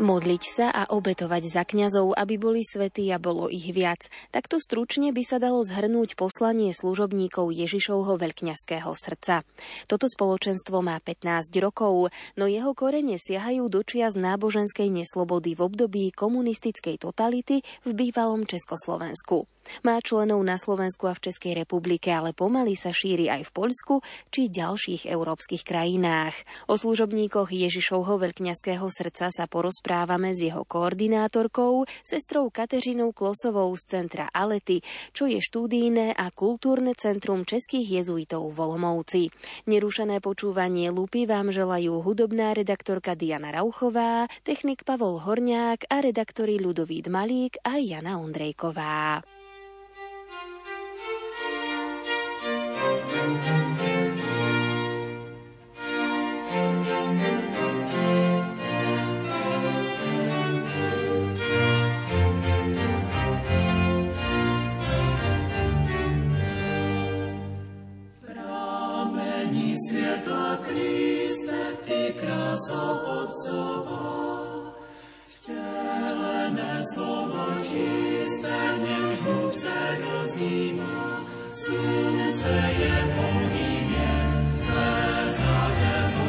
Modliť sa a obetovať za kňazov, aby boli svätí a bolo ich viac. Takto stručne by sa dalo zhrnúť poslanie služobníkov Ježišovho veľkňazského srdca. Toto spoločenstvo má 15 rokov, no jeho korene siahajú do čias náboženskej neslobody v období komunistickej totality v bývalom Československu. Má členov na Slovensku a v Českej republike, ale pomaly sa šíri aj v Poľsku či ďalších európskych krajinách. O služobníkoch Ježišovho veľkňazského srdca sa porozprávame s jeho koordinátorkou, sestrou Kateřinou Klosovou z centra Alety, čo je štúdijné a kultúrne centrum českých jezuitov v Olomouci. Nerušené počúvanie Lupy vám želajú hudobná redaktorka Diana Rauchová, technik Pavol Horňák a redaktori Ľudovít Malík a Jana Ondrejková. Krásou Otcova. Vtělené slovo čisté, v němž Bůh se rozjímá, slunce je pohybě, tvé záře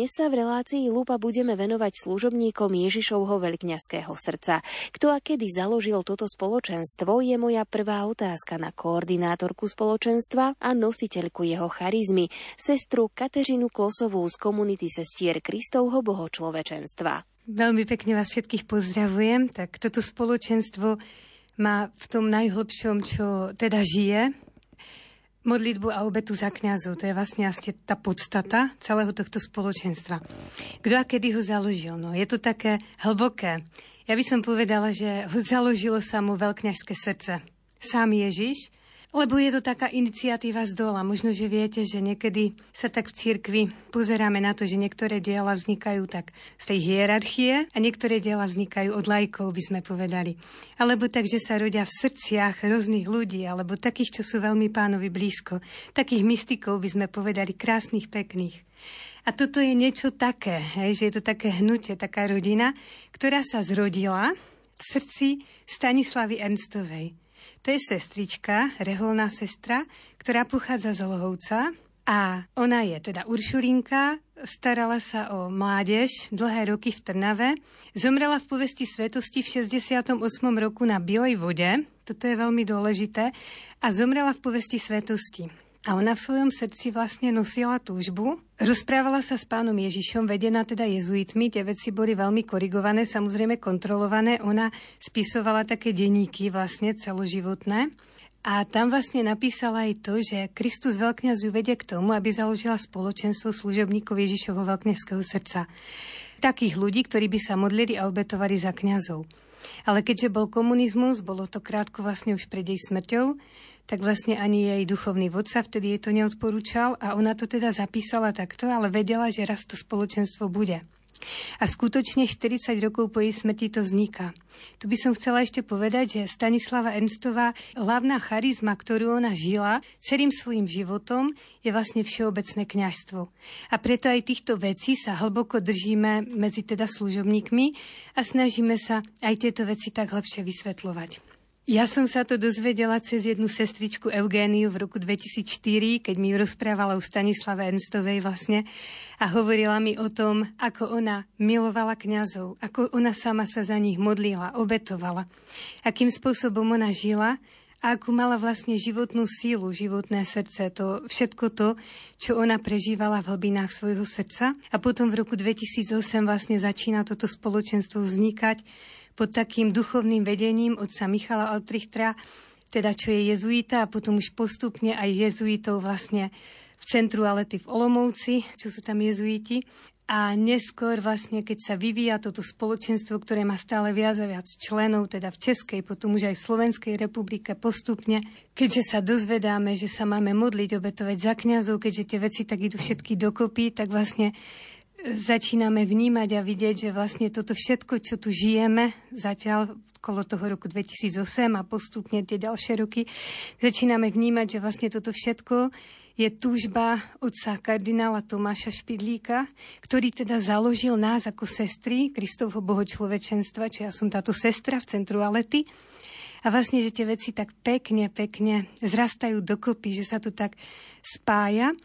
Dnes sa v relácii Lupa budeme venovať služobníkom Ježišovho veľkňazského srdca. Kto a kedy založil toto spoločenstvo je moja prvá otázka na koordinátorku spoločenstva a nositeľku jeho charizmy, sestru Kateřinu Klosovú z komunity sestier Kristovho bohočlovečenstva. Veľmi pekne vás všetkých pozdravujem. Tak toto spoločenstvo má v tom najhlbšom, čo teda žije, modlitbu a obetu za kňazov. To je vlastne asi tá podstata celého tohto spoločenstva. Kto a kedy ho založil? No, je to také hlboké. Ja by som povedala, že ho založilo sa veľkňažské srdce. Sám Ježiš lebo je to taká iniciatíva z dola. Možno, že viete, že niekedy sa tak v cirkvi pozeráme na to, že niektoré diela vznikajú tak z tej hierarchie a niektoré diela vznikajú od lajkov, by sme povedali. Alebo tak, že sa rodia v srdciach rôznych ľudí, alebo takých, čo sú veľmi pánovi blízko. Takých mystikov by sme povedali, krásnych, pekných. A toto je niečo také, hej, že je to také hnutie, taká rodina, ktorá sa zrodila v srdci Stanislavy Ernstovej. To je sestrička, reholná sestra, ktorá pochádza z Lohovca a ona je teda Uršulinka, starala sa o mládež dlhé roky v Trnave, zomrela v povesti svetosti v 68. roku na Bielej vode, toto je veľmi dôležité, a zomrela v povesti svetosti. A ona v svojom srdci vlastne nosila túžbu. Rozprávala sa s pánom Ježišom, vedená teda jezuitmi, tie veci boli veľmi korigované, samozrejme kontrolované. Ona spisovala také denníky vlastne celoživotné. A tam vlastne napísala aj to, že Kristus veľkňaz ju vedie k tomu, aby založila spoločenstvo služobníkov Ježišovho veľkňazského srdca. Takých ľudí, ktorí by sa modlili a obetovali za kňazov. Ale keďže bol komunizmus, bolo to krátko vlastne už pred jej smrťou, tak vlastne ani jej duchovný vodca vtedy jej to neodporúčal a ona to teda zapísala takto, ale vedela, že raz to spoločenstvo bude. A skutočne 40 rokov po jej smrti to vzniká. Tu by som chcela ešte povedať, že Stanislava Ernstová, hlavná charizma, ktorú ona žila celým svojim životom, je vlastne všeobecné kňažstvo. A preto aj týchto vecí sa hlboko držíme medzi teda služobníkmi a snažíme sa aj tieto veci tak lepšie vysvetľovať. Ja som sa to dozvedela cez jednu sestričku Eugéniu v roku 2004, keď mi rozprávala u Stanislave Ernstovej vlastne a hovorila mi o tom, ako ona milovala kňazov, ako ona sama sa za nich modlila, obetovala, akým spôsobom ona žila a akú mala vlastne životnú sílu, životné srdce, to všetko to, čo ona prežívala v hlbinách svojho srdca. A potom v roku 2008 vlastne začína toto spoločenstvo vznikať pod takým duchovným vedením otca Michala Altrichtra, teda čo je jezuita a potom už postupne aj jezuitov vlastne v centru Alety v Olomouci, čo sú tam jezuiti. A neskôr vlastne, keď sa vyvíja toto spoločenstvo, ktoré má stále viac a viac členov, teda v Českej, potom už aj v Slovenskej republike postupne, keďže sa dozvedáme, že sa máme modliť, obetovať za kňazov, keďže tie veci tak idú všetky dokopy, tak vlastne začíname vnímať a vidieť, že vlastne toto všetko, čo tu žijeme zatiaľ okolo toho roku 2008 a postupne tie ďalšie roky, začíname vnímať, že vlastne toto všetko je túžba otca kardinála Tomáša Špidlíka, ktorý teda založil nás ako sestry Kristovho bohočlovečenstva, či ja som táto sestra v centru Alety. A vlastne, že tie veci tak pekne, pekne zrastajú dokopy, že sa to tak spája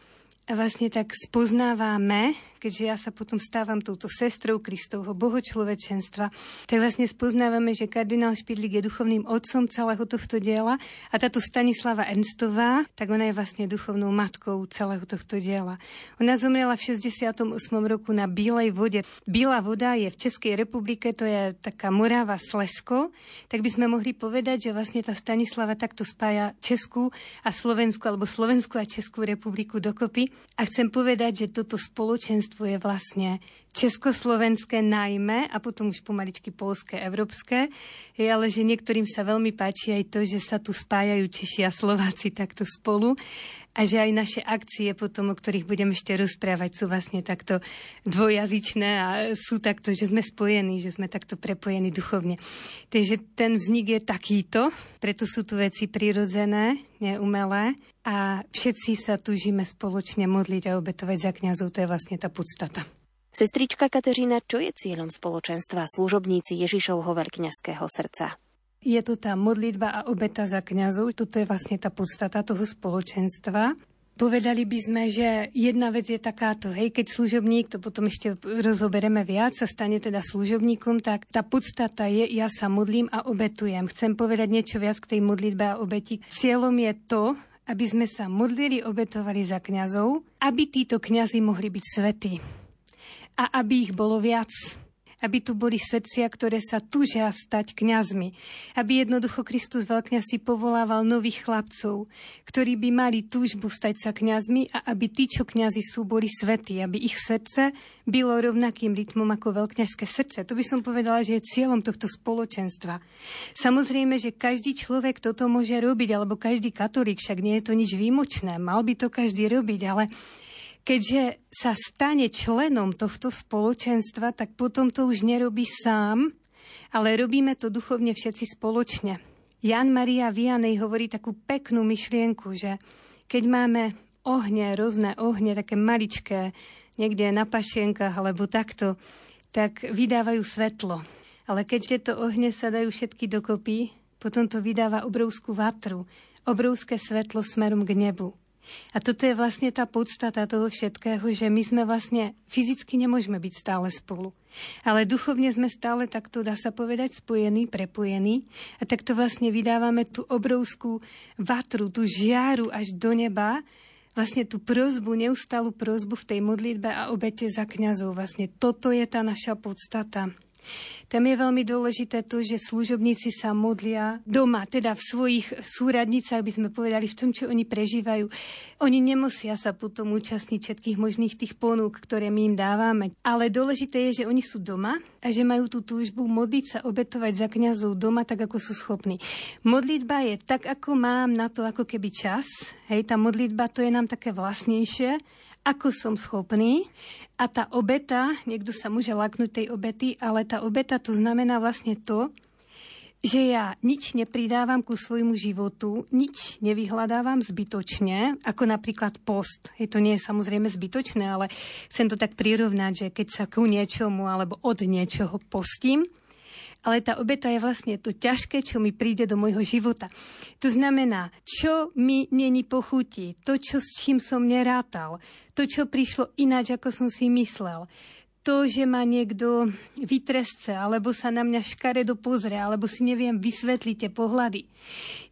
vlastne tak spoznávame, keďže ja sa potom stávam touto sestrou Kristovho bohočlovečenstva, tak vlastne spoznávame, že kardinál Špidlík je duchovným otcom celého tohto diela a táto Stanislava Ernstová, tak ona je vlastne duchovnou matkou celého tohto diela. Ona zomrela v 68. roku na Bílej vode. Bílá voda je v Českej republike, to je taká Morava Slesko, tak by sme mohli povedať, že vlastne tá Stanislava takto spája Českú a Slovensku, alebo Slovensku a Českú republiku dokopy. A chcem povedať, že toto spoločenstvo je vlastne československé najmä a potom už pomaličky polské, európske, je ale že niektorým sa veľmi páči aj to, že sa tu spájajú Češi a Slováci takto spolu a že aj naše akcie potom, o ktorých budem ešte rozprávať, sú vlastne takto dvojazyčné a sú takto, že sme spojení, že sme takto prepojení duchovne. Takže ten vznik je takýto, preto sú tu veci prirodzené, neumelé a všetci sa túžime spoločne modliť a obetovať za kňazov, to je vlastne tá podstata. Sestrička Kateřina, čo je cieľom spoločenstva služobníci Ježišovho veľkňazského srdca? Je to tá modlitba a obeta za kňazov, toto je vlastne tá podstata toho spoločenstva. Povedali by sme, že jedna vec je takáto, hej, keď služobník, to potom ešte rozoberieme viac, sa stane teda služobníkom, tak tá podstata je, ja sa modlím a obetujem. Chcem povedať niečo viac k tej modlitbe a obeti. Cieľom je to, aby sme sa modlili, obetovali za kňazov, aby títo kňazi mohli byť svetí a aby ich bolo viac aby tu boli srdcia, ktoré sa tužia stať kňazmi. Aby jednoducho Kristus veľkňa si povolával nových chlapcov, ktorí by mali túžbu stať sa kňazmi a aby tí, čo kňazi sú, boli svetí, aby ich srdce bylo rovnakým rytmom ako veľkňažské srdce. To by som povedala, že je cieľom tohto spoločenstva. Samozrejme, že každý človek toto môže robiť, alebo každý katolík, však nie je to nič výmočné. Mal by to každý robiť, ale keďže sa stane členom tohto spoločenstva, tak potom to už nerobí sám, ale robíme to duchovne všetci spoločne. Jan Maria Vianej hovorí takú peknú myšlienku, že keď máme ohne, rôzne ohne, také maličké, niekde na pašienkach alebo takto, tak vydávajú svetlo. Ale keď tieto ohne sa dajú všetky dokopy, potom to vydáva obrovskú vatru, obrovské svetlo smerom k nebu. A toto je vlastne tá podstata toho všetkého, že my sme vlastne fyzicky nemôžeme byť stále spolu. Ale duchovne sme stále takto, dá sa povedať, spojení, prepojení. A takto vlastne vydávame tú obrovskú vatru, tú žiaru až do neba, vlastne tú prozbu, neustalú prozbu v tej modlitbe a obete za kňazov. Vlastne toto je tá naša podstata. Tam je veľmi dôležité to, že služobníci sa modlia doma, teda v svojich súradnicách, by sme povedali, v tom, čo oni prežívajú. Oni nemusia sa potom účastniť všetkých možných tých ponúk, ktoré my im dávame. Ale dôležité je, že oni sú doma a že majú tú túžbu modliť sa, obetovať za kňazov doma, tak ako sú schopní. Modlitba je tak, ako mám na to ako keby čas. Hej, tá modlitba to je nám také vlastnejšie ako som schopný. A tá obeta, niekto sa môže laknúť tej obety, ale tá obeta to znamená vlastne to, že ja nič nepridávam ku svojmu životu, nič nevyhľadávam zbytočne, ako napríklad post. Je to nie je samozrejme zbytočné, ale chcem to tak prirovnať, že keď sa ku niečomu alebo od niečoho postím, ale tá obeta je vlastne to ťažké, čo mi príde do môjho života. To znamená, čo mi není pochutí, to, čo, s čím som nerátal, to, čo prišlo ináč, ako som si myslel, to, že ma niekto vytresce, alebo sa na mňa škaredo pozrie, alebo si neviem vysvetliť tie pohľady.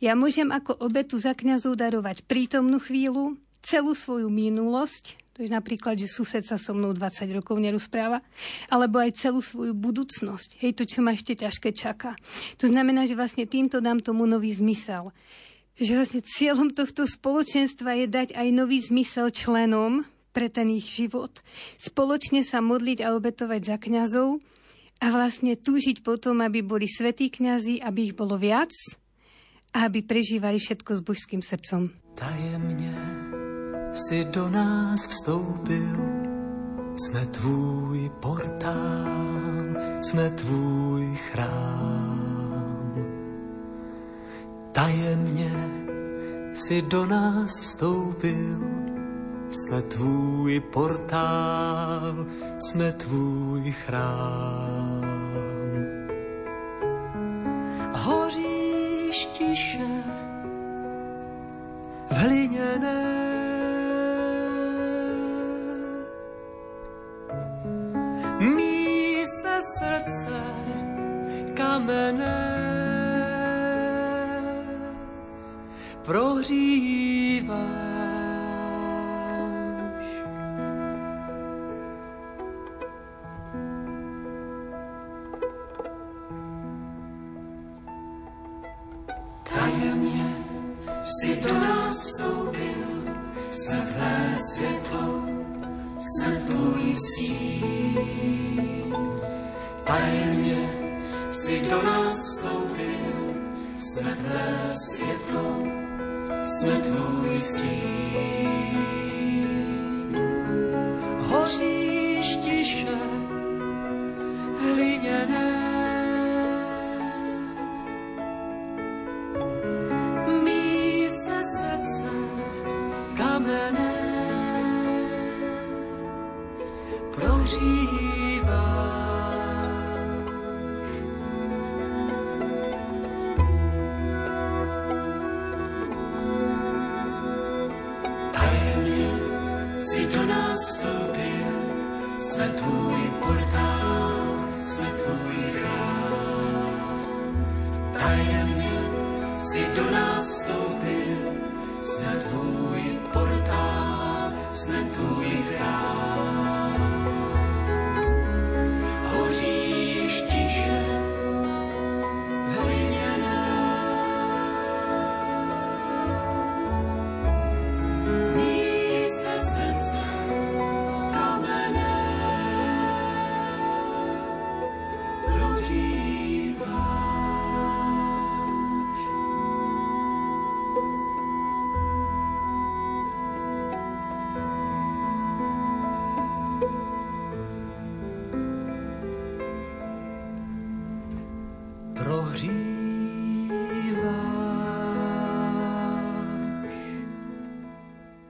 Ja môžem ako obetu za kňazov darovať prítomnú chvíľu, celú svoju minulosť, to je napríklad, že sused sa so mnou 20 rokov nerozpráva, alebo aj celú svoju budúcnosť. Hej, to, čo ma ešte ťažké čaká. To znamená, že vlastne týmto dám tomu nový zmysel. Že vlastne cieľom tohto spoločenstva je dať aj nový zmysel členom pre ten ich život. Spoločne sa modliť a obetovať za kňazov a vlastne túžiť potom, aby boli svetí kňazi, aby ich bolo viac a aby prežívali všetko s božským srdcom. Tajemne si do nás vstoupil, jsme tvůj portál, jsme tvůj chrám. Tajemně si do nás vstoupil, jsme tvůj portál, jsme tvůj chrám. Hoříš tiše v hliněné mí se srdce kamené prohříváš.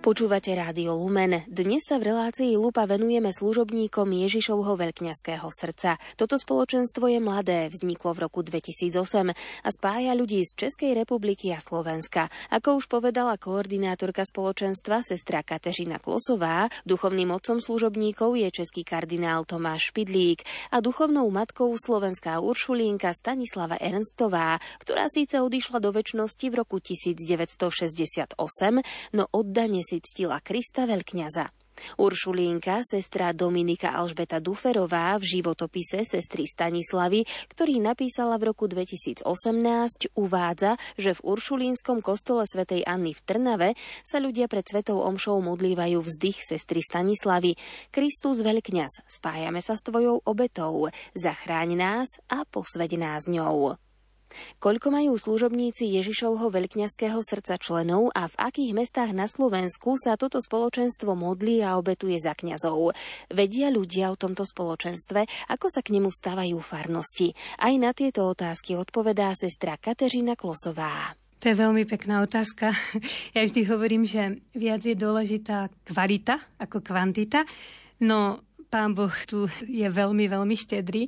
Počúvate Rádio Lumen. Dnes sa v relácii Lupa venujeme služobníkom Ježišovho veľkňaského srdca. Toto spoločenstvo je mladé, vzniklo v roku 2008 a spája ľudí z Českej republiky a Slovenska. Ako už povedala koordinátorka spoločenstva sestra Kateřina Klosová, duchovným otcom služobníkov je český kardinál Tomáš Špidlík a duchovnou matkou slovenská Uršulínka Stanislava Ernstová, ktorá síce odišla do väčšnosti v roku 1968, no oddane si si ctila Krista veľkňaza. Uršulínka, sestra Dominika Alžbeta Duferová v životopise sestry Stanislavy, ktorý napísala v roku 2018, uvádza, že v Uršulínskom kostole svätej Anny v Trnave sa ľudia pred svetou omšou modlívajú vzdych sestry Stanislavy. Kristus veľkňaz, spájame sa s tvojou obetou, zachráň nás a posveď nás ňou. Koľko majú služobníci Ježišovho veľkňaského srdca členov a v akých mestách na Slovensku sa toto spoločenstvo modlí a obetuje za kňazov? Vedia ľudia o tomto spoločenstve, ako sa k nemu stávajú farnosti? Aj na tieto otázky odpovedá sestra Kateřina Klosová. To je veľmi pekná otázka. Ja vždy hovorím, že viac je dôležitá kvalita ako kvantita, no pán Boh tu je veľmi, veľmi štedrý.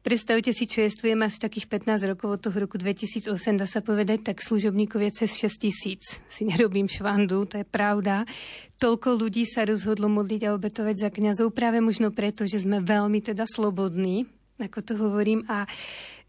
Predstavte si, čo jestvujem asi takých 15 rokov od toho roku 2008, dá sa povedať, tak služobníkov je cez 6 tisíc. Si nerobím švandu, to je pravda. Toľko ľudí sa rozhodlo modliť a obetovať za kňazov práve možno preto, že sme veľmi teda slobodní, ako to hovorím, a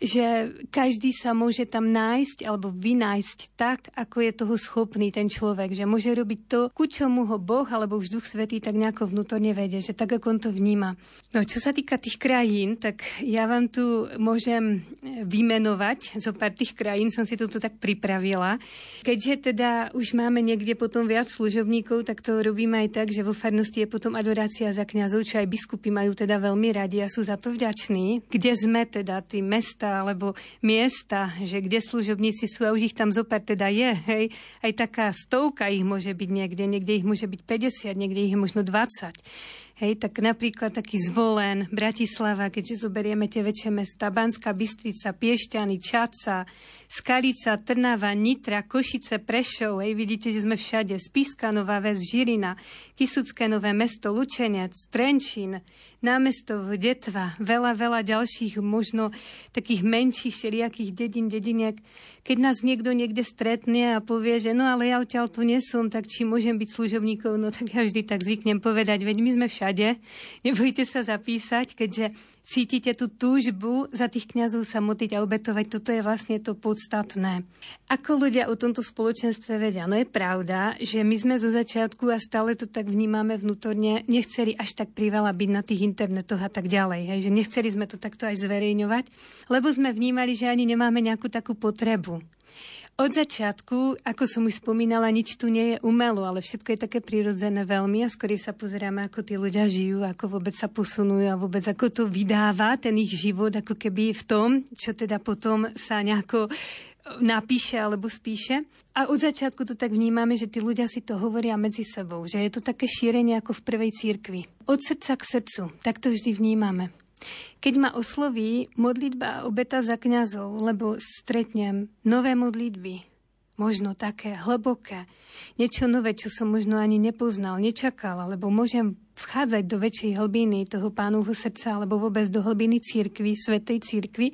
že každý sa môže tam nájsť alebo vynájsť tak, ako je toho schopný ten človek, že môže robiť to, ku čomu ho Boh alebo už Duch Svetý tak nejako vnútorne vedie, že tak, ako on to vníma. No čo sa týka tých krajín, tak ja vám tu môžem vymenovať zo pár tých krajín, som si toto tak pripravila. Keďže teda už máme niekde potom viac služobníkov, tak to robíme aj tak, že vo farnosti je potom adorácia za kňazov, čo aj biskupy majú teda veľmi radi a sú za to vďační. Kde sme teda, tí mesta, alebo miesta, že kde služobníci sú a už ich tam zopár teda je, hej, aj taká stovka ich môže byť niekde, niekde ich môže byť 50, niekde ich je možno 20. Hej, tak napríklad taký Zvolen, Bratislava, keďže zoberieme tie väčšie mesta, Banská Bystrica, Piešťany, Čaca, Skalica, Trnava, Nitra, Košice, Prešov, hej, vidíte, že sme všade, Spiska, Nová Ves, Žirina, Kisucké Nové mesto, Lučenec, Trenčín, námestov, Detva, veľa, veľa ďalších, možno takých menších všelijakých dedín, dediniek. Keď nás niekto niekde stretne a povie, že no ale ja odtiaľ tu nesom, tak či môžem byť služobníkov, no tak ja vždy tak zvyknem povedať, veď my sme všade, nebojte sa zapísať, keďže cítite tú túžbu za tých kňazov sa modliť a obetovať. Toto je vlastne to podstatné. Ako ľudia o tomto spoločenstve vedia? No je pravda, že my sme zo začiatku a stále to tak vnímame vnútorne, nechceli až tak priveľa byť na tých internetoch a tak ďalej. Hej, že nechceli sme to takto až zverejňovať, lebo sme vnímali, že ani nemáme nejakú takú potrebu. Od začiatku, ako som už spomínala, nič tu nie je umelo, ale všetko je také prirodzené veľmi a skôr sa pozeráme, ako tí ľudia žijú, ako vôbec sa posunujú a vôbec ako to vydáva ten ich život, ako keby v tom, čo teda potom sa nejako e, napíše alebo spíše. A od začiatku to tak vnímame, že tí ľudia si to hovoria medzi sebou, že je to také šírenie ako v prvej církvi. Od srdca k srdcu, tak to vždy vnímame. Keď ma osloví modlitba a obeta za kňazov, lebo stretnem nové modlitby, možno také hlboké, niečo nové, čo som možno ani nepoznal, nečakal, alebo môžem vchádzať do väčšej hlbiny toho pánovho srdca alebo vôbec do hlbiny církvy, svetej církvy,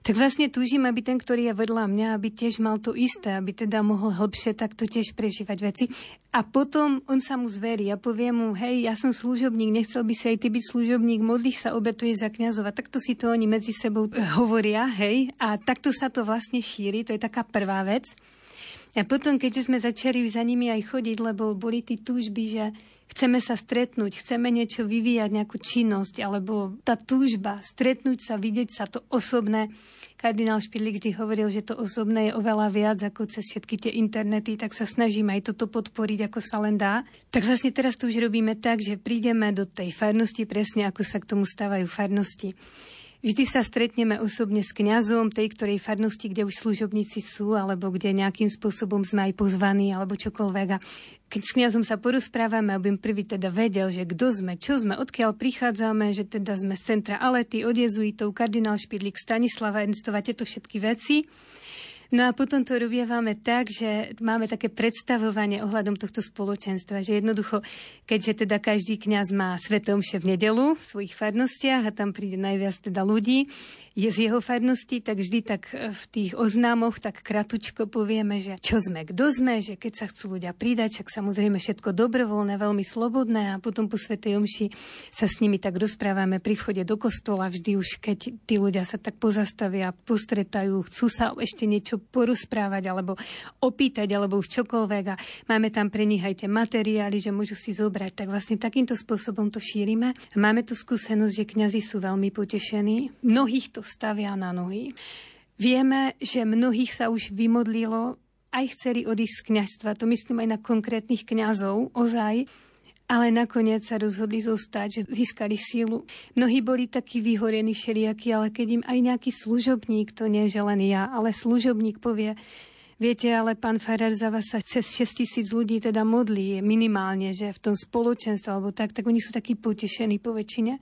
tak vlastne túžim, aby ten, ktorý je vedľa mňa, aby tiež mal to isté, aby teda mohol hlbšie takto tiež prežívať veci. A potom on sa mu zverí a povie mu, hej, ja som služobník, nechcel by si aj ty byť služobník, modlíš sa, obetuje za kňazov. A takto si to oni medzi sebou hovoria, hej, a takto sa to vlastne šíri, to je taká prvá vec. A potom, keďže sme začali za nimi aj chodiť, lebo boli tí túžby, že chceme sa stretnúť, chceme niečo vyvíjať, nejakú činnosť, alebo tá túžba, stretnúť sa, vidieť sa, to osobné. Kardinál Špidlík vždy hovoril, že to osobné je oveľa viac ako cez všetky tie internety, tak sa snažíme aj toto podporiť, ako sa len dá. Tak vlastne teraz to už robíme tak, že prídeme do tej farnosti presne, ako sa k tomu stávajú farnosti. Vždy sa stretneme osobne s kňazom tej ktorej farnosti, kde už služobníci sú, alebo kde nejakým spôsobom sme aj pozvaní, alebo čokoľvek. A keď s kňazom sa porozprávame, aby prvý teda vedel, že kto sme, čo sme, odkiaľ prichádzame, že teda sme z centra Alety, od jezuitov, kardinál Špidlík, Stanislava Ernstova, tieto všetky veci. No a potom to robievame tak, že máme také predstavovanie ohľadom tohto spoločenstva, že jednoducho, keďže teda každý kňaz má svetomše v nedelu v svojich farnostiach a tam príde najviac teda ľudí, je z jeho farnosti, tak vždy tak e, v tých oznámoch tak kratučko povieme, že čo sme, kto sme, že keď sa chcú ľudia pridať, však samozrejme všetko dobrovoľné, veľmi slobodné a potom po Svetej Omši sa s nimi tak rozprávame pri vchode do kostola, vždy už keď tí ľudia sa tak pozastavia, postretajú, chcú sa ešte niečo porozprávať alebo opýtať alebo už čokoľvek a máme tam pre nich aj tie materiály, že môžu si zobrať. Tak vlastne takýmto spôsobom to šírime. Máme tu skúsenosť, že kňazi sú veľmi potešení. Mnohých to stavia na nohy. Vieme, že mnohých sa už vymodlilo, aj chceli odísť z kňazstva, to myslím aj na konkrétnych kňazov, ozaj, ale nakoniec sa rozhodli zostať, že získali sílu. Mnohí boli takí vyhorení všelijakí, ale keď im aj nejaký služobník, to nie je len ja, ale služobník povie, Viete, ale pán Farar za vás sa cez 6 tisíc ľudí teda modlí minimálne, že v tom spoločenstve alebo tak, tak oni sú takí potešení po väčšine.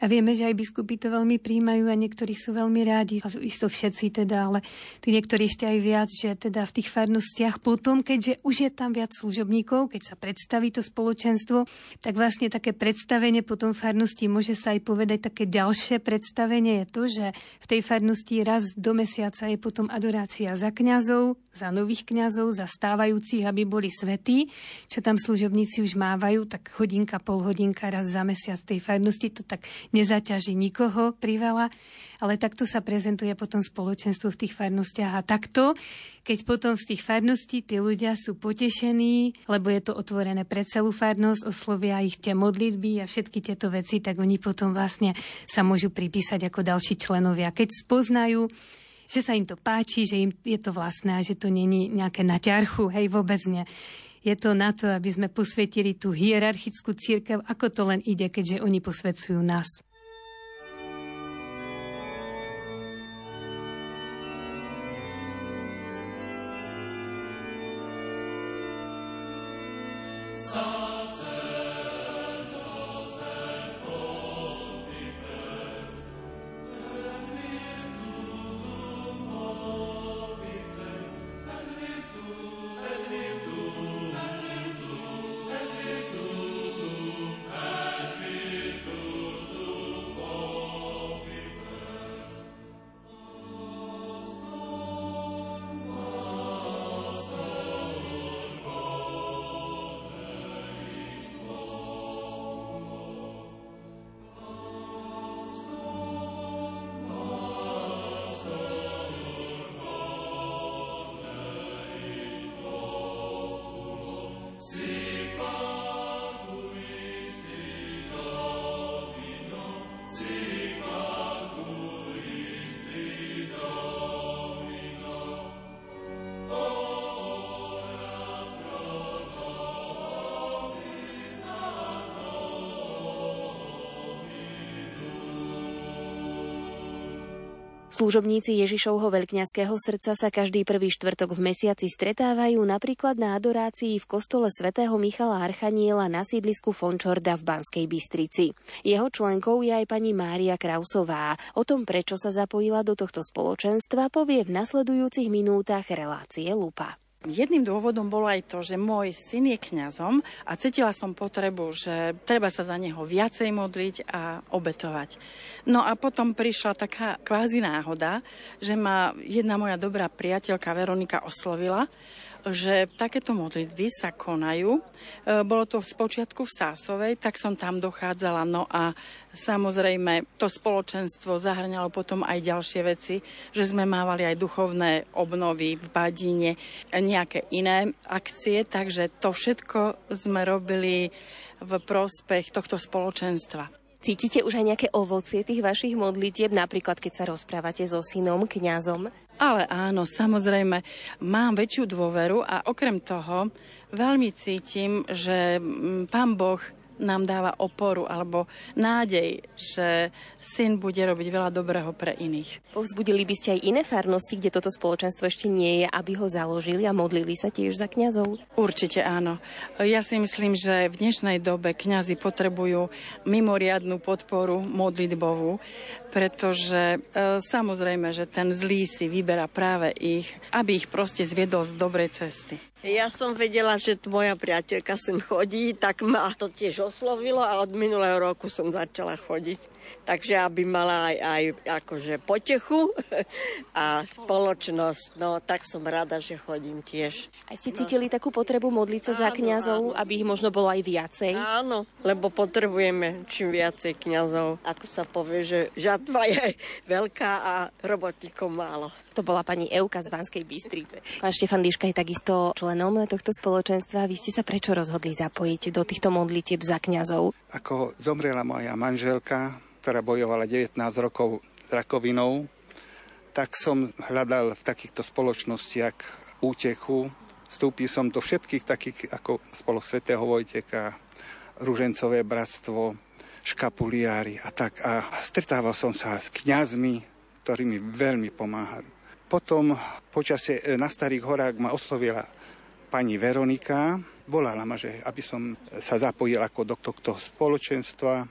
A vieme, že aj biskupy to veľmi príjmajú a niektorí sú veľmi rádi. Isto všetci teda, ale tí niektorí ešte aj viac, že teda v tých farnostiach potom, keďže už je tam viac služobníkov, keď sa predstaví to spoločenstvo, tak vlastne také predstavenie potom farnosti môže sa aj povedať také ďalšie predstavenie je to, že v tej farnosti raz do mesiaca je potom adorácia za kňazov, za nových kňazov, za stávajúcich, aby boli svetí, čo tam služobníci už mávajú, tak hodinka, pol hodinka raz za mesiac tej farnosti, to tak nezaťaží nikoho priveľa, ale takto sa prezentuje potom spoločenstvo v tých farnostiach a takto, keď potom z tých farností tí ľudia sú potešení, lebo je to otvorené pre celú farnosť, oslovia ich tie modlitby a všetky tieto veci, tak oni potom vlastne sa môžu pripísať ako ďalší členovia. Keď spoznajú, že sa im to páči, že im je to vlastné a že to není nejaké naťarchu, hej, vôbec nie je to na to, aby sme posvetili tú hierarchickú církev, ako to len ide, keďže oni posvedcujú nás. Služobníci Ježišovho veľkňazského srdca sa každý prvý štvrtok v mesiaci stretávajú napríklad na adorácii v kostole svätého Michala Archaniela na sídlisku Fončorda v Banskej Bystrici. Jeho členkou je aj pani Mária Krausová. O tom, prečo sa zapojila do tohto spoločenstva, povie v nasledujúcich minútach relácie Lupa. Jedným dôvodom bolo aj to, že môj syn je kňazom a cítila som potrebu, že treba sa za neho viacej modliť a obetovať. No a potom prišla taká kvázi náhoda, že ma jedna moja dobrá priateľka Veronika oslovila, že takéto modlitby sa konajú. E, bolo to v spočiatku v Sásovej, tak som tam dochádzala. No a samozrejme to spoločenstvo zahrňalo potom aj ďalšie veci, že sme mávali aj duchovné obnovy v Badíne, nejaké iné akcie, takže to všetko sme robili v prospech tohto spoločenstva. Cítite už aj nejaké ovocie tých vašich modlitieb, napríklad keď sa rozprávate so synom, kňazom? Ale áno, samozrejme, mám väčšiu dôveru a okrem toho veľmi cítim, že mm, pán Boh nám dáva oporu alebo nádej, že syn bude robiť veľa dobrého pre iných. Povzbudili by ste aj iné farnosti, kde toto spoločenstvo ešte nie je, aby ho založili a modlili sa tiež za kňazov? Určite áno. Ja si myslím, že v dnešnej dobe kňazi potrebujú mimoriadnú podporu modlitbovú, pretože e, samozrejme, že ten zlý si vyberá práve ich, aby ich proste zviedol z dobrej cesty. Ja som vedela, že moja priateľka sem chodí, tak ma to tiež oslovilo a od minulého roku som začala chodiť. Takže aby mala aj, aj akože potechu a spoločnosť, no tak som rada, že chodím tiež. A ste cítili no. takú potrebu modliť sa áno, za kňazov, aby ich možno bolo aj viacej? Áno, lebo potrebujeme čím viacej kňazov. Ako sa povie, že žatva je veľká a robotníkov málo. To bola pani Euka z Banskej Bystrice. Pán Štefan Liška je takisto členom tohto spoločenstva. Vy ste sa prečo rozhodli zapojiť do týchto modlitieb za kňazov? Ako zomrela moja manželka, ktorá bojovala 19 rokov rakovinou, tak som hľadal v takýchto spoločnostiach útechu. Vstúpil som do všetkých takých ako spolo svätého Vojteka, Ružencové bratstvo, škapuliári a tak. A stretával som sa s kňazmi, ktorí mi veľmi pomáhali. Potom počasie e, na Starých horách ma oslovila pani Veronika. Volala ma, že aby som sa zapojil ako do tohto spoločenstva.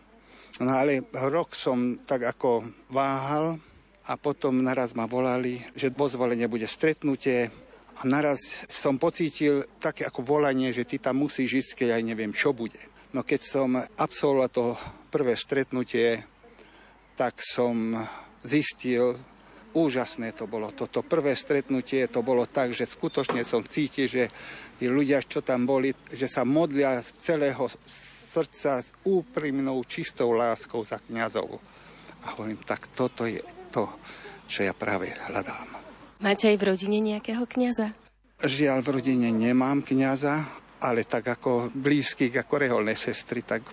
No ale rok som tak ako váhal a potom naraz ma volali, že vo zvolenie bude stretnutie a naraz som pocítil také ako volanie, že ty tam musíš ísť, keď aj neviem, čo bude. No keď som absolvoval to prvé stretnutie, tak som zistil, úžasné to bolo. Toto prvé stretnutie to bolo tak, že skutočne som cítil, že tí ľudia, čo tam boli, že sa modlia z celého srdca s úprimnou, čistou láskou za kňazov. A hovorím, tak toto je to, čo ja práve hľadám. Máte aj v rodine nejakého kňaza? Žiaľ, v rodine nemám kňaza, ale tak ako blízkych, ako reholné sestry, tak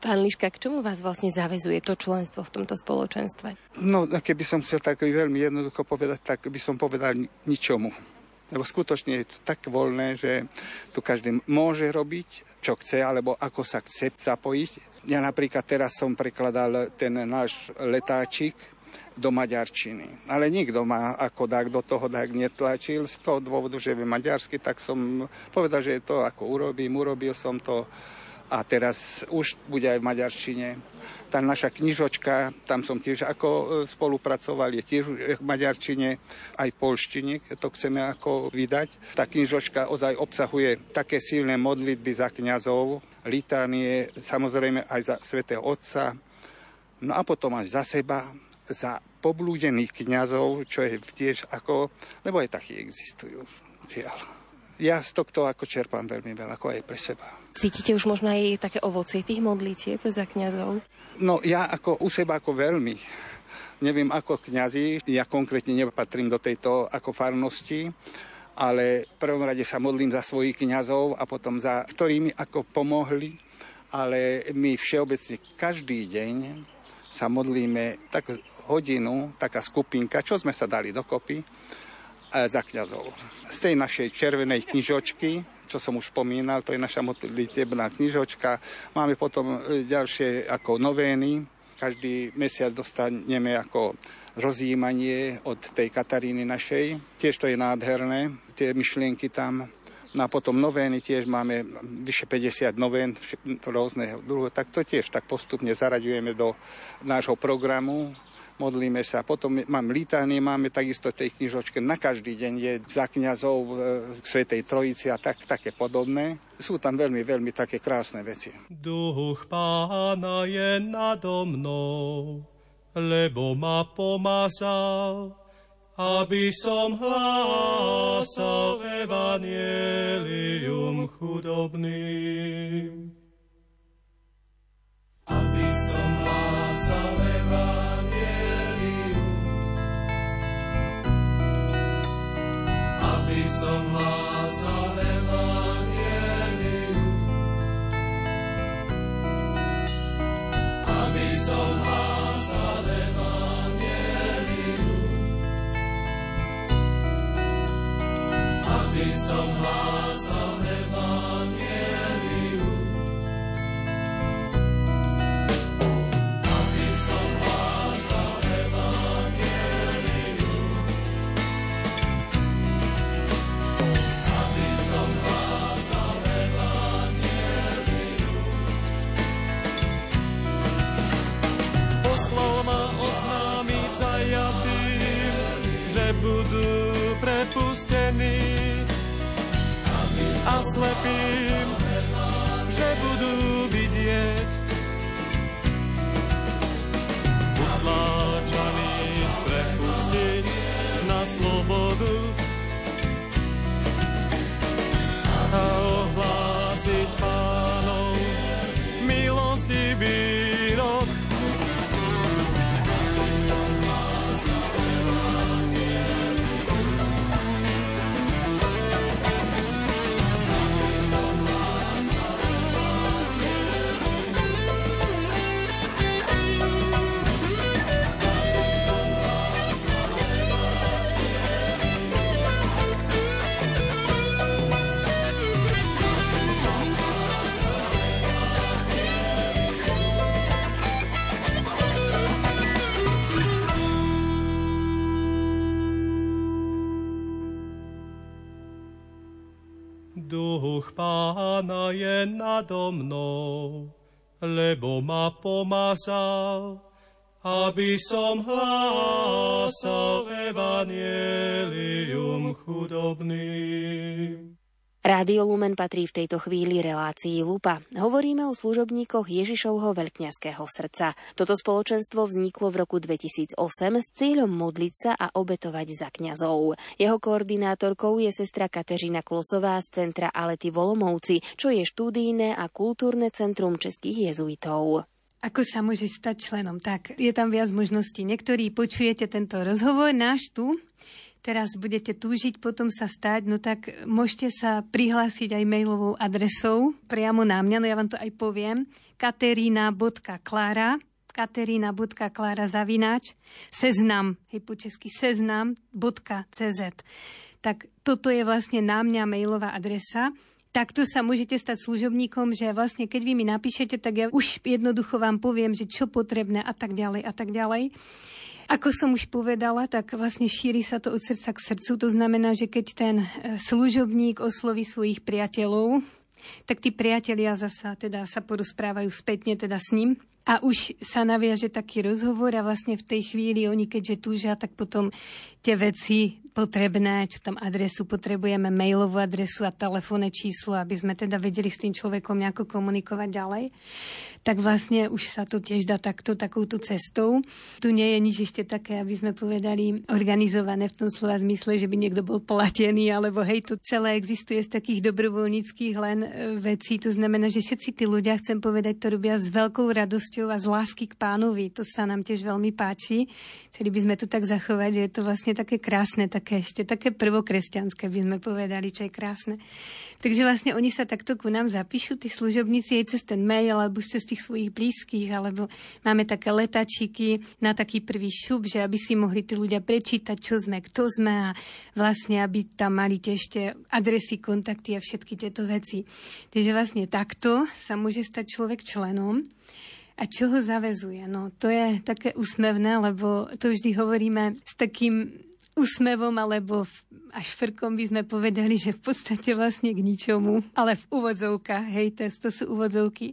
Pán Liška, k čomu vás vlastne zavezuje to členstvo v tomto spoločenstve? No, keby som chcel tak veľmi jednoducho povedať, tak by som povedal ničomu. Lebo skutočne je to tak voľné, že tu každý môže robiť, čo chce, alebo ako sa chce zapojiť. Ja napríklad teraz som prekladal ten náš letáčik do maďarčiny. Ale nikto ma ako tak do toho tak netlačil. Z toho dôvodu, že je maďarsky, tak som povedal, že to ako urobím, urobil som to a teraz už bude aj v maďarčine. Tá naša knižočka, tam som tiež ako e, spolupracoval, je tiež v maďarčine, aj v polštine, to chceme ako vydať. Tá knižočka ozaj obsahuje také silné modlitby za kňazov, litánie, samozrejme aj za svätého Otca, no a potom aj za seba, za poblúdených kňazov, čo je tiež ako, lebo aj takí existujú, žiaľ ja z tohto ako čerpám veľmi veľa, ako aj pre seba. Cítite už možno aj také ovocie tých modlitieb za kňazov? No ja ako u seba ako veľmi. Neviem ako kňazi, ja konkrétne nepatrím do tejto ako farnosti, ale v prvom rade sa modlím za svojich kňazov a potom za ktorými ako pomohli, ale my všeobecne každý deň sa modlíme tak hodinu, taká skupinka, čo sme sa dali dokopy, za kňazov. Z tej našej červenej knižočky, čo som už spomínal, to je naša modlitebná knižočka. Máme potom e, ďalšie ako novény. Každý mesiac dostaneme ako rozjímanie od tej Kataríny našej. Tiež to je nádherné, tie myšlienky tam. No a potom novény tiež máme vyše 50 novén rôzneho druhu, tak to tiež tak postupne zaraďujeme do nášho programu modlíme sa. Potom mám litánie, máme takisto tej knižočke. Na každý deň je za kniazov e, k Svetej Trojici a tak, také podobné. Sú tam veľmi, veľmi také krásne veci. Duch pána je nado mnou, lebo ma pomazal, aby som hlásal evanielium chudobným. Aby som hlásal evanielium som hlásal Evangelium. Aby som hlásal Evangelium. Aby som hlásal nado mnou, lebo ma pomazal, aby som hlásal evanielium chudobným. Rádio Lumen patrí v tejto chvíli relácii Lupa. Hovoríme o služobníkoch Ježišovho veľkňaského srdca. Toto spoločenstvo vzniklo v roku 2008 s cieľom modliť sa a obetovať za kňazov. Jeho koordinátorkou je sestra Kateřina Klosová z centra Alety Volomovci, čo je štúdijné a kultúrne centrum českých jezuitov. Ako sa môže stať členom? Tak, je tam viac možností. Niektorí počujete tento rozhovor náš tu, teraz budete túžiť potom sa stať, no tak môžete sa prihlásiť aj mailovou adresou priamo na mňa, no ja vám to aj poviem, katerina.klára katerina.klára zavináč seznam, hej po česky seznam.cz. Tak toto je vlastne na mňa mailová adresa. Takto sa môžete stať služobníkom, že vlastne keď vy mi napíšete, tak ja už jednoducho vám poviem, že čo potrebné a tak ďalej a tak ďalej. Ako som už povedala, tak vlastne šíri sa to od srdca k srdcu. To znamená, že keď ten e, služobník osloví svojich priateľov, tak tí priatelia zasa teda sa porozprávajú spätne teda s ním a už sa naviaže taký rozhovor a vlastne v tej chvíli oni keďže túžia, tak potom tie veci potrebné, čo tam adresu potrebujeme, mailovú adresu a telefónne číslo, aby sme teda vedeli s tým človekom nejako komunikovať ďalej, tak vlastne už sa to tiež dá takto, takouto cestou. Tu nie je nič ešte také, aby sme povedali, organizované v tom slova zmysle, že by niekto bol platený, alebo hej, to celé existuje z takých dobrovoľníckých len e, vecí. To znamená, že všetci tí ľudia, chcem povedať, to robia s veľkou radosťou a z lásky k pánovi. To sa nám tiež veľmi páči. Chceli by sme to tak zachovať, že je to vlastne také krásne, tak také ešte také prvokresťanské, by sme povedali, čo je krásne. Takže vlastne oni sa takto ku nám zapíšu, tí služobníci, aj cez ten mail, alebo cez tých svojich blízkych, alebo máme také letačiky na taký prvý šup, že aby si mohli tí ľudia prečítať, čo sme, kto sme a vlastne, aby tam mali tie ešte adresy, kontakty a všetky tieto veci. Takže vlastne takto sa môže stať človek členom. A čo ho zavezuje? No, to je také úsmevné, lebo to vždy hovoríme s takým úsmevom alebo až frkom by sme povedali, že v podstate vlastne k ničomu, ale v úvodzovkách, hej, to sú úvodzovky.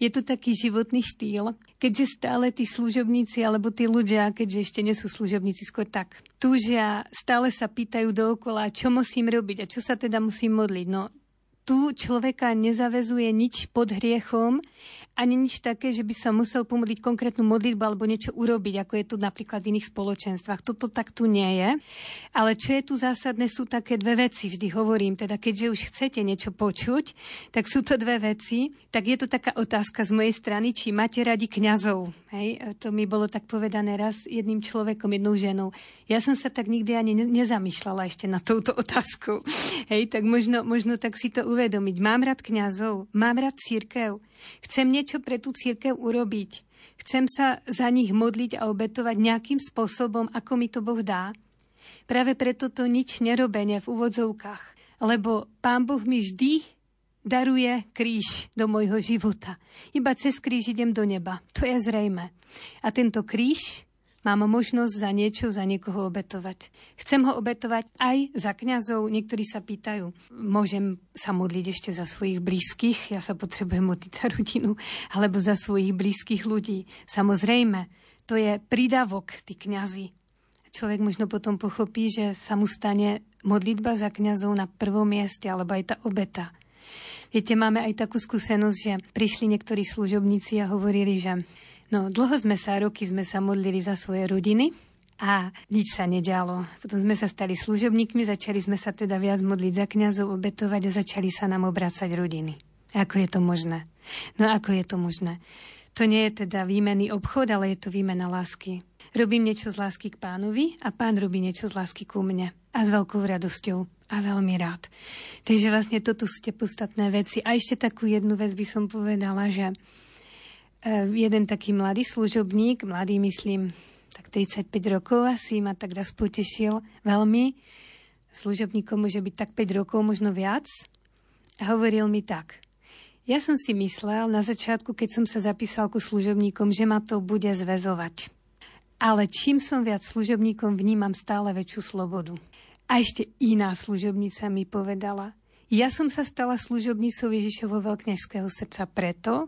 Je to taký životný štýl, keďže stále tí služobníci alebo tí ľudia, keďže ešte nie sú služobníci, skôr tak, túžia, stále sa pýtajú dookola, čo musím robiť a čo sa teda musím modliť. No, tu človeka nezavezuje nič pod hriechom, ani nič také, že by sa musel pomodliť konkrétnu modlitbu alebo niečo urobiť, ako je tu napríklad v iných spoločenstvách. Toto tak tu nie je. Ale čo je tu zásadné, sú také dve veci, vždy hovorím. Teda keďže už chcete niečo počuť, tak sú to dve veci. Tak je to taká otázka z mojej strany, či máte radi kňazov. Hej? To mi bolo tak povedané raz jedným človekom, jednou ženou. Ja som sa tak nikdy ani nezamýšľala ešte na touto otázku. Hej, tak možno, možno tak si to uvedomiť. Mám rád kňazov, mám rád církev, Chcem niečo pre tú církev urobiť. Chcem sa za nich modliť a obetovať nejakým spôsobom, ako mi to Boh dá. Práve preto to nič nerobenie v úvodzovkách. Lebo Pán Boh mi vždy daruje kríž do môjho života. Iba cez kríž idem do neba. To je zrejme. A tento kríž Mám možnosť za niečo, za niekoho obetovať. Chcem ho obetovať aj za kňazov. Niektorí sa pýtajú, môžem sa modliť ešte za svojich blízkych? Ja sa potrebujem modliť za rodinu. Alebo za svojich blízkych ľudí. Samozrejme, to je prídavok, tí kňazi. človek možno potom pochopí, že sa mu stane modlitba za kňazov na prvom mieste, alebo aj tá obeta. Viete, máme aj takú skúsenosť, že prišli niektorí služobníci a hovorili, že no, dlho sme sa, roky sme sa modlili za svoje rodiny, a nič sa nedialo. Potom sme sa stali služobníkmi, začali sme sa teda viac modliť za kňazov, obetovať a začali sa nám obracať rodiny. Ako je to možné? No ako je to možné? To nie je teda výmenný obchod, ale je to výmena lásky. Robím niečo z lásky k pánovi a pán robí niečo z lásky ku mne. A s veľkou radosťou. A veľmi rád. Takže vlastne toto sú tie podstatné veci. A ešte takú jednu vec by som povedala, že jeden taký mladý služobník, mladý myslím, tak 35 rokov asi ma tak raz potešil veľmi. Služobníkom môže byť tak 5 rokov, možno viac. A hovoril mi tak. Ja som si myslel na začiatku, keď som sa zapísal ku služobníkom, že ma to bude zväzovať. Ale čím som viac služobníkom, vnímam stále väčšiu slobodu. A ešte iná služobnica mi povedala, ja som sa stala služobnicou Ježišovho veľkňažského srdca preto,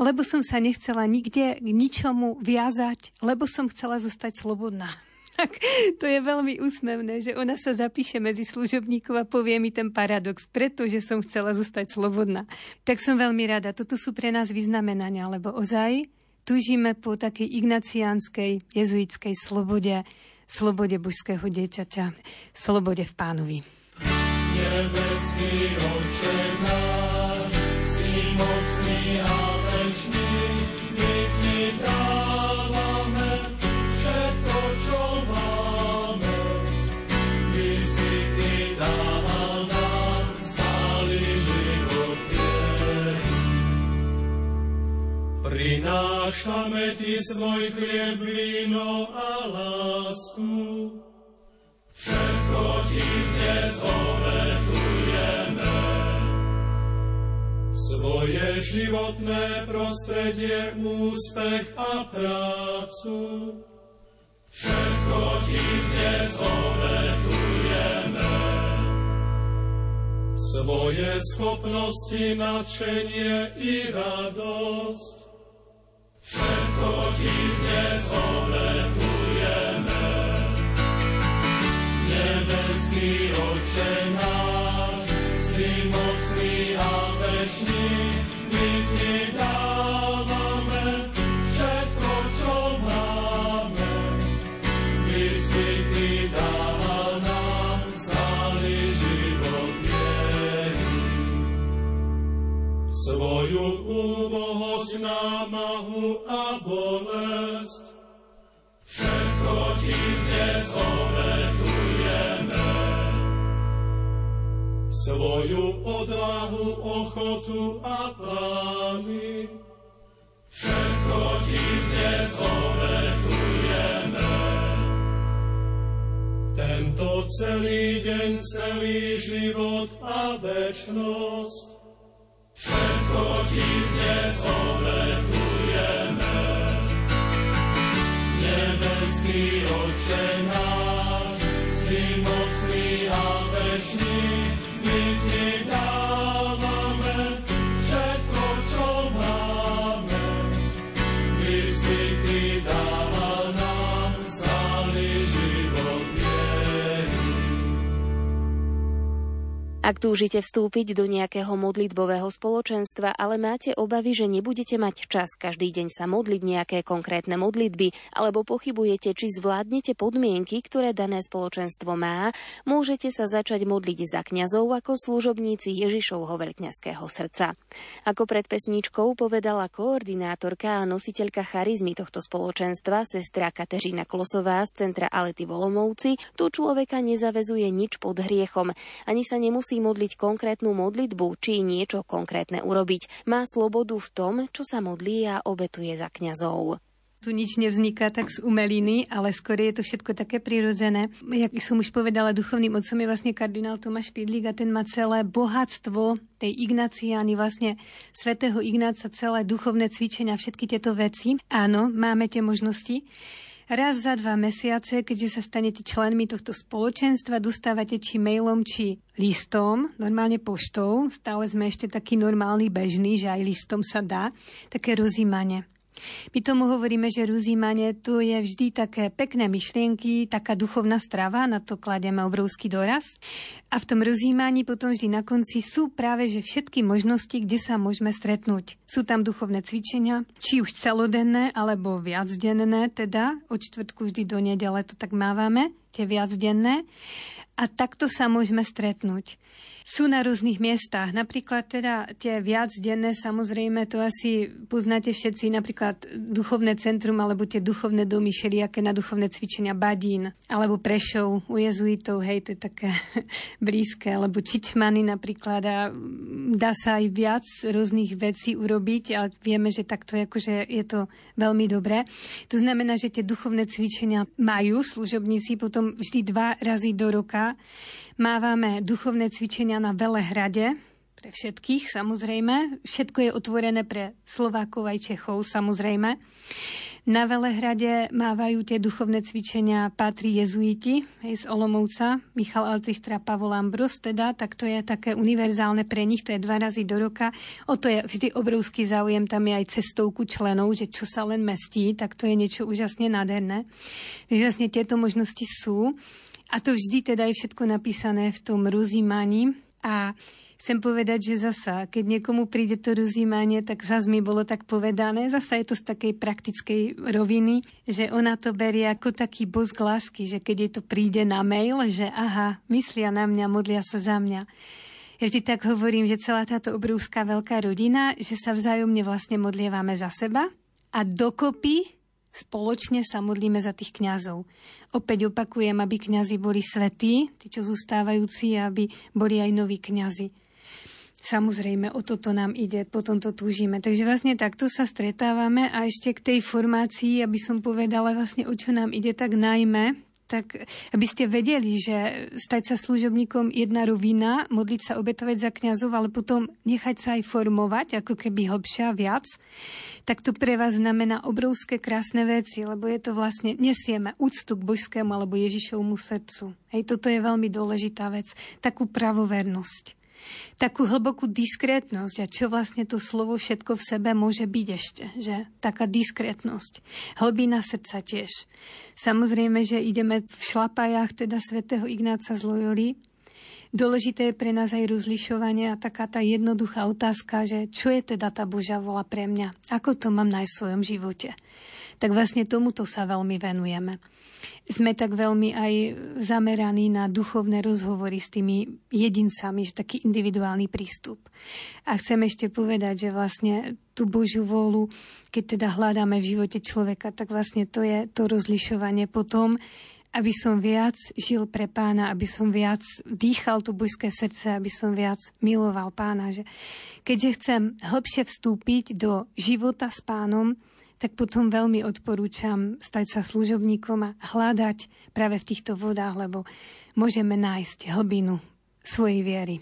lebo som sa nechcela nikde k ničomu viazať, lebo som chcela zostať slobodná. Tak to je veľmi úsmevné, že ona sa zapíše medzi služobníkov a povie mi ten paradox, pretože som chcela zostať slobodná. Tak som veľmi rada. Toto sú pre nás vyznamenania, lebo ozaj tužíme po takej ignaciánskej, jezuitskej slobode, slobode božského dieťaťa, slobode v pánovi. Nebeský oče náš, Prinášame Ti svoj chlieb, víno a lásku. Všetko Ti dnes obetujeme. Svoje životné prostredie, úspech a prácu. Všetko Ti dnes obetujeme. Svoje schopnosti, nadšenie i radosť Všetko ti dnes obetujeme. Nebeský oče náš, mocný a večný, my ti dávame všetko, čo máme. My si ty dával nám. Svoju úbohosť námahu a bolesť. Všetko ti dnes obetujeme. Svoju odvahu, ochotu a plány. Všetko ti dnes obetujeme. Tento celý deň, celý život a večnosť. Všetko ti dnes obetujeme. Ak túžite vstúpiť do nejakého modlitbového spoločenstva, ale máte obavy, že nebudete mať čas každý deň sa modliť nejaké konkrétne modlitby, alebo pochybujete, či zvládnete podmienky, ktoré dané spoločenstvo má, môžete sa začať modliť za kňazov ako služobníci Ježišovho veľkňaského srdca. Ako pred pesničkou povedala koordinátorka a nositeľka charizmy tohto spoločenstva, sestra Kateřina Klosová z centra Alety Volomovci, tu človeka nezavezuje nič pod hriechom, ani sa nemusí nemusí modliť konkrétnu modlitbu či niečo konkrétne urobiť. Má slobodu v tom, čo sa modlí a obetuje za kňazov tu nič nevzniká tak z umeliny, ale skôr je to všetko také prirodzené. Jak som už povedala, duchovným otcom je vlastne kardinál Tomáš Pidlík a ten má celé bohatstvo tej Ignaciány, vlastne svätého Ignáca, celé duchovné cvičenia, všetky tieto veci. Áno, máme tie možnosti. Raz za dva mesiace, keďže sa stanete členmi tohto spoločenstva, dostávate či mailom, či listom, normálne poštou, stále sme ešte taký normálny bežný, že aj listom sa dá, také rozímanie. My tomu hovoríme, že ruzímanie to je vždy také pekné myšlienky, taká duchovná strava, na to kladieme obrovský doraz. A v tom rozímaní potom vždy na konci sú práve že všetky možnosti, kde sa môžeme stretnúť. Sú tam duchovné cvičenia, či už celodenné, alebo viacdenné, teda od čtvrtku vždy do nedele to tak mávame, tie viacdenné. A takto sa môžeme stretnúť sú na rôznych miestach. Napríklad teda tie viac samozrejme, to asi poznáte všetci, napríklad duchovné centrum alebo tie duchovné domy všelijaké na duchovné cvičenia Badín alebo Prešov u jezuitov, hej, to je také blízke, alebo Čičmany napríklad a dá sa aj viac rôznych vecí urobiť, ale vieme, že takto je, akože je to veľmi dobré. To znamená, že tie duchovné cvičenia majú služobníci potom vždy dva razy do roka Mávame duchovné cvičenia na Velehrade, pre všetkých samozrejme. Všetko je otvorené pre Slovákov aj Čechov samozrejme. Na Velehrade mávajú tie duchovné cvičenia pátri jezuiti z Olomouca, Michal Altrichtra, Pavol Ambros, teda, tak to je také univerzálne pre nich, to je dva razy do roka. O to je vždy obrovský záujem, tam je aj cestovku členov, že čo sa len mestí, tak to je niečo úžasne nádherné. Takže vlastne tieto možnosti sú. A to vždy teda je všetko napísané v tom rozímaní. A chcem povedať, že zasa, keď niekomu príde to rozímanie, tak zase mi bolo tak povedané, zasa je to z takej praktickej roviny, že ona to berie ako taký bosk lásky, že keď jej to príde na mail, že aha, myslia na mňa, modlia sa za mňa. Ja vždy tak hovorím, že celá táto obrovská veľká rodina, že sa vzájomne vlastne modlievame za seba a dokopy spoločne sa modlíme za tých kňazov. Opäť opakujem, aby kňazi boli svetí, tí, čo zostávajúci, aby boli aj noví kňazi. Samozrejme, o toto nám ide, potom to túžime. Takže vlastne takto sa stretávame a ešte k tej formácii, aby som povedala vlastne, o čo nám ide, tak najmä tak aby ste vedeli, že stať sa služobníkom jedna rovina, modliť sa, obetovať za kňazov, ale potom nechať sa aj formovať, ako keby hlbšia viac, tak to pre vás znamená obrovské krásne veci, lebo je to vlastne, nesieme úctu k božskému alebo Ježišovmu srdcu. Hej, toto je veľmi dôležitá vec. Takú pravovernosť takú hlbokú diskrétnosť a čo vlastne to slovo všetko v sebe môže byť ešte, že taká diskrétnosť. Hlbina srdca tiež. Samozrejme, že ideme v šlapajách teda svätého Ignáca z Loyoli, Dôležité je pre nás aj rozlišovanie a taká tá jednoduchá otázka, že čo je teda tá Božia vola pre mňa? Ako to mám v svojom živote? Tak vlastne tomuto sa veľmi venujeme sme tak veľmi aj zameraní na duchovné rozhovory s tými jedincami, že taký individuálny prístup. A chcem ešte povedať, že vlastne tú Božiu vôľu, keď teda hľadáme v živote človeka, tak vlastne to je to rozlišovanie potom, aby som viac žil pre pána, aby som viac dýchal to božské srdce, aby som viac miloval pána. Že keďže chcem hĺbšie vstúpiť do života s pánom, tak potom veľmi odporúčam stať sa služobníkom a hľadať práve v týchto vodách, lebo môžeme nájsť hlbinu svojej viery.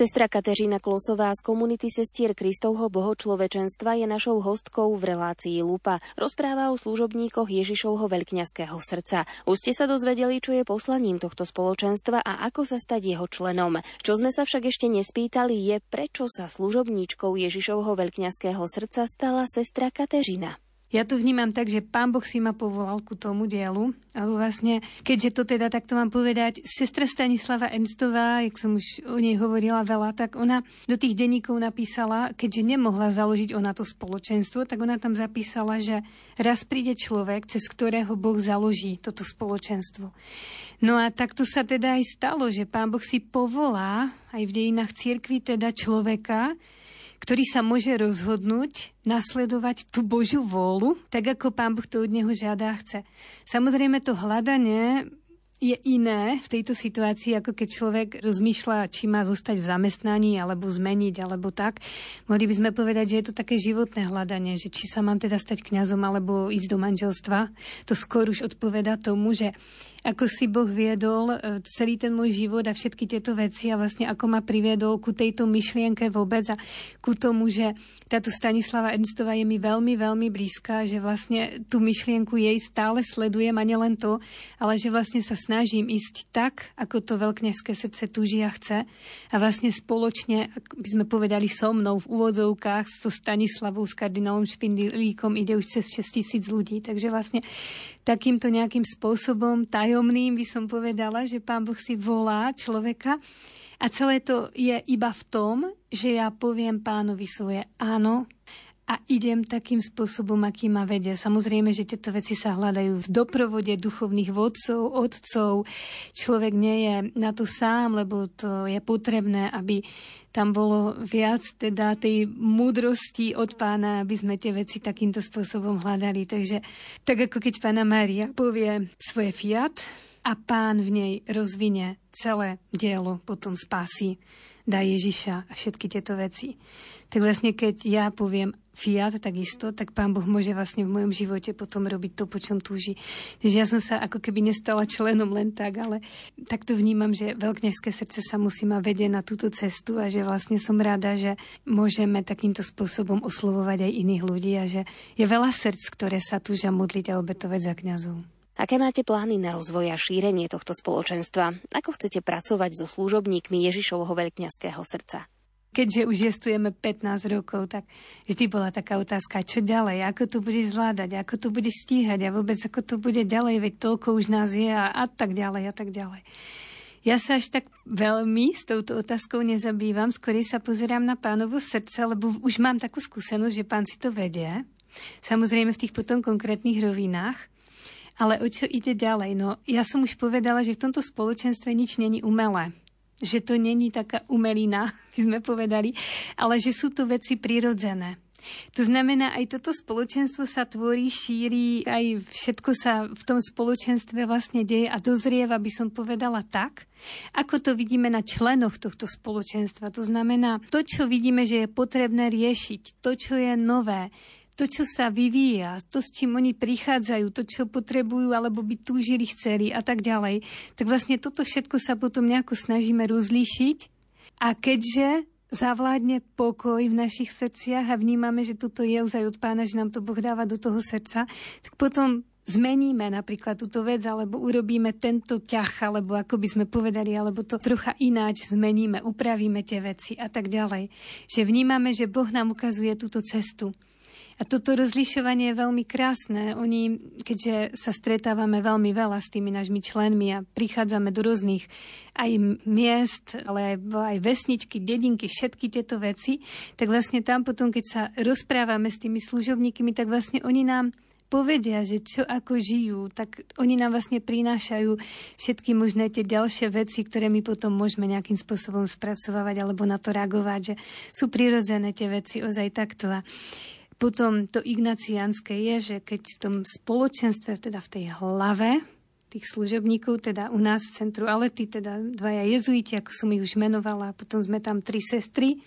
Sestra Kateřina Klosová z komunity sestier Kristovho bohočlovečenstva je našou hostkou v relácii Lupa. Rozpráva o služobníkoch Ježišovho veľkňaského srdca. Už ste sa dozvedeli, čo je poslaním tohto spoločenstva a ako sa stať jeho členom. Čo sme sa však ešte nespýtali je, prečo sa služobníčkou Ježišovho veľkňaského srdca stala sestra Kateřina. Ja to vnímam tak, že pán Boh si ma povolal ku tomu dielu, alebo vlastne, keďže to teda takto mám povedať, sestra Stanislava Enstová, jak som už o nej hovorila veľa, tak ona do tých denníkov napísala, keďže nemohla založiť ona to spoločenstvo, tak ona tam zapísala, že raz príde človek, cez ktorého Boh založí toto spoločenstvo. No a takto sa teda aj stalo, že pán Boh si povolá aj v dejinách cirkvi teda človeka, ktorý sa môže rozhodnúť nasledovať tú Božiu vôľu, tak ako Pán Boh to od neho žiada a chce. Samozrejme to hľadanie je iné v tejto situácii, ako keď človek rozmýšľa, či má zostať v zamestnaní, alebo zmeniť, alebo tak. Mohli by sme povedať, že je to také životné hľadanie, že či sa mám teda stať kňazom, alebo ísť do manželstva. To skôr už odpoveda tomu, že ako si Boh viedol e, celý ten môj život a všetky tieto veci a vlastne ako ma priviedol ku tejto myšlienke vôbec a ku tomu, že táto Stanislava Ernstová je mi veľmi, veľmi blízka, že vlastne tú myšlienku jej stále sledujem a nielen to, ale že vlastne sa snažím ísť tak, ako to veľkňažské srdce túži a chce. A vlastne spoločne, by sme povedali so mnou v úvodzovkách, so Stanislavou, s kardinálom Špindlíkom ide už cez 6 tisíc ľudí, takže vlastne takýmto nejakým spôsobom tajomným by som povedala, že Pán Boh si volá človeka. A celé to je iba v tom, že ja poviem pánovi svoje áno a idem takým spôsobom, aký ma vedie. Samozrejme, že tieto veci sa hľadajú v doprovode duchovných vodcov, otcov. Človek nie je na to sám, lebo to je potrebné, aby tam bolo viac teda tej múdrosti od pána, aby sme tie veci takýmto spôsobom hľadali. Takže tak ako keď pána Mária povie svoje fiat a pán v nej rozvinie celé dielo potom spásy dá Ježiša a všetky tieto veci. Tak vlastne keď ja poviem fiat takisto, tak Pán Boh môže vlastne v mojom živote potom robiť to, po čom túži. Takže ja som sa ako keby nestala členom len tak, ale takto vnímam, že veľkňažské srdce sa musí ma vedieť na túto cestu a že vlastne som rada, že môžeme takýmto spôsobom oslovovať aj iných ľudí a že je veľa srdc, ktoré sa túžia modliť a obetovať za kňazov. Aké máte plány na rozvoj a šírenie tohto spoločenstva? Ako chcete pracovať so služobníkmi Ježišovho veľkňaského srdca? Keďže už jestujeme 15 rokov, tak vždy bola taká otázka, čo ďalej, ako to budeš zvládať, ako to budeš stíhať a vôbec ako to bude ďalej, veď toľko už nás je a, a tak ďalej a tak ďalej. Ja sa až tak veľmi s touto otázkou nezabývam, skôr sa pozerám na pánovo srdce, lebo už mám takú skúsenosť, že pán si to vedie. Samozrejme v tých potom konkrétnych rovinách. Ale o čo ide ďalej? No, ja som už povedala, že v tomto spoločenstve nič není umelé. Že to není taká umelina, by sme povedali, ale že sú to veci prirodzené. To znamená, aj toto spoločenstvo sa tvorí, šíri, aj všetko sa v tom spoločenstve vlastne deje a dozrieva, by som povedala tak, ako to vidíme na členoch tohto spoločenstva. To znamená, to, čo vidíme, že je potrebné riešiť, to, čo je nové, to, čo sa vyvíja, to, s čím oni prichádzajú, to, čo potrebujú, alebo by túžili, chceli a tak ďalej, tak vlastne toto všetko sa potom nejako snažíme rozlíšiť. A keďže zavládne pokoj v našich srdciach a vnímame, že toto je ozaj od pána, že nám to Boh dáva do toho srdca, tak potom zmeníme napríklad túto vec, alebo urobíme tento ťah, alebo ako by sme povedali, alebo to trocha ináč zmeníme, upravíme tie veci a tak ďalej. Že vnímame, že Boh nám ukazuje túto cestu. A toto rozlišovanie je veľmi krásne. Oni, keďže sa stretávame veľmi veľa s tými našimi členmi a prichádzame do rôznych aj miest, ale aj, vesničky, dedinky, všetky tieto veci, tak vlastne tam potom, keď sa rozprávame s tými služobníkmi, tak vlastne oni nám povedia, že čo ako žijú, tak oni nám vlastne prinášajú všetky možné tie ďalšie veci, ktoré my potom môžeme nejakým spôsobom spracovávať alebo na to reagovať, že sú prirodzené tie veci ozaj takto. A potom to ignaciánske je, že keď v tom spoločenstve, teda v tej hlave, tých služobníkov, teda u nás v centru Alety, teda dvaja jezuiti, ako som ich už menovala, a potom sme tam tri sestry.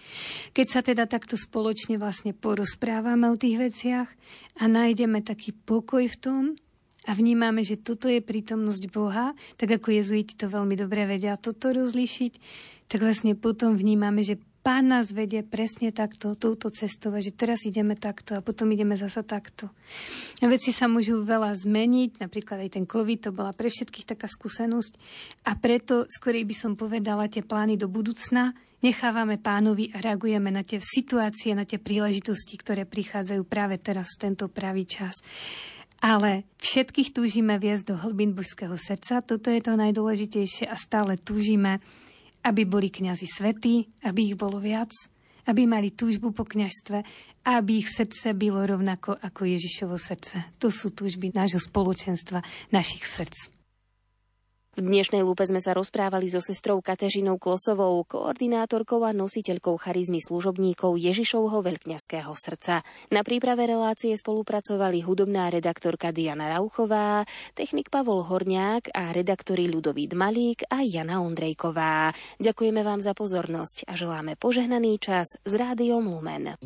Keď sa teda takto spoločne vlastne porozprávame o tých veciach a nájdeme taký pokoj v tom a vnímame, že toto je prítomnosť Boha, tak ako jezuiti to veľmi dobre vedia toto rozlíšiť, tak vlastne potom vnímame, že Pán nás vedie presne takto, touto cestou, že teraz ideme takto a potom ideme zasa takto. A veci sa môžu veľa zmeniť, napríklad aj ten COVID, to bola pre všetkých taká skúsenosť a preto skorej by som povedala tie plány do budúcna, nechávame pánovi a reagujeme na tie situácie, na tie príležitosti, ktoré prichádzajú práve teraz v tento pravý čas. Ale všetkých túžime viesť do hlbín božského srdca, toto je to najdôležitejšie a stále túžime aby boli kňazi svetí, aby ich bolo viac, aby mali túžbu po kňažstve aby ich srdce bylo rovnako ako Ježišovo srdce. To sú túžby nášho spoločenstva, našich srdc. V dnešnej lúpe sme sa rozprávali so sestrou Katežinou Klosovou, koordinátorkou a nositeľkou charizmy služobníkov Ježišovho veľkňaského srdca. Na príprave relácie spolupracovali hudobná redaktorka Diana Rauchová, technik Pavol Horniák a redaktori Ľudovít Malík a Jana Ondrejková. Ďakujeme vám za pozornosť a želáme požehnaný čas s Rádiom Lumen.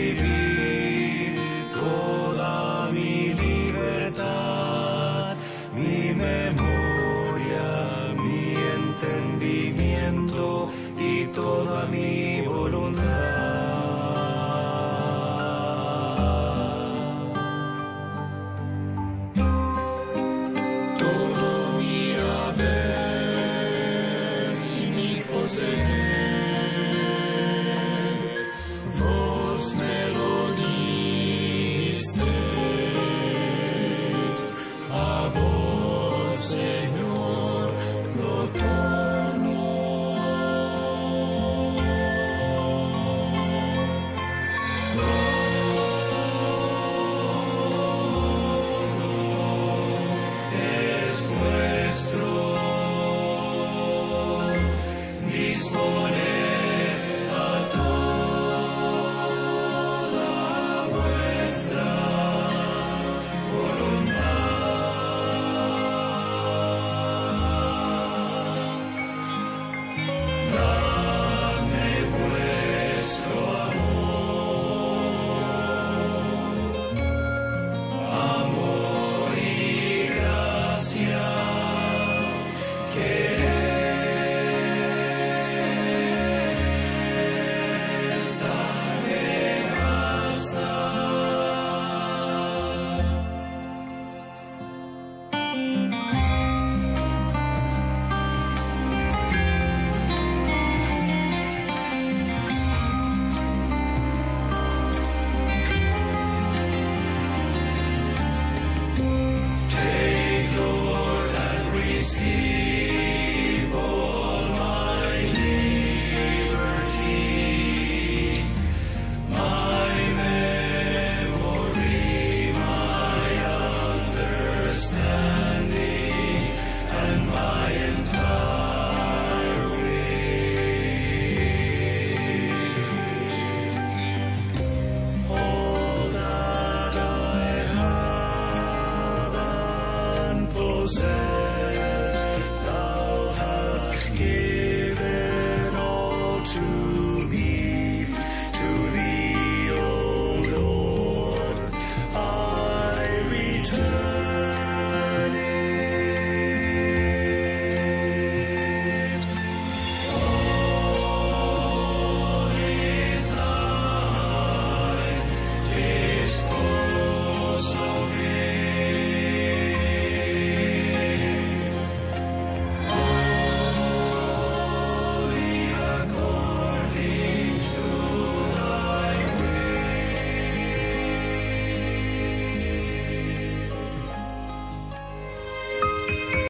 Recibir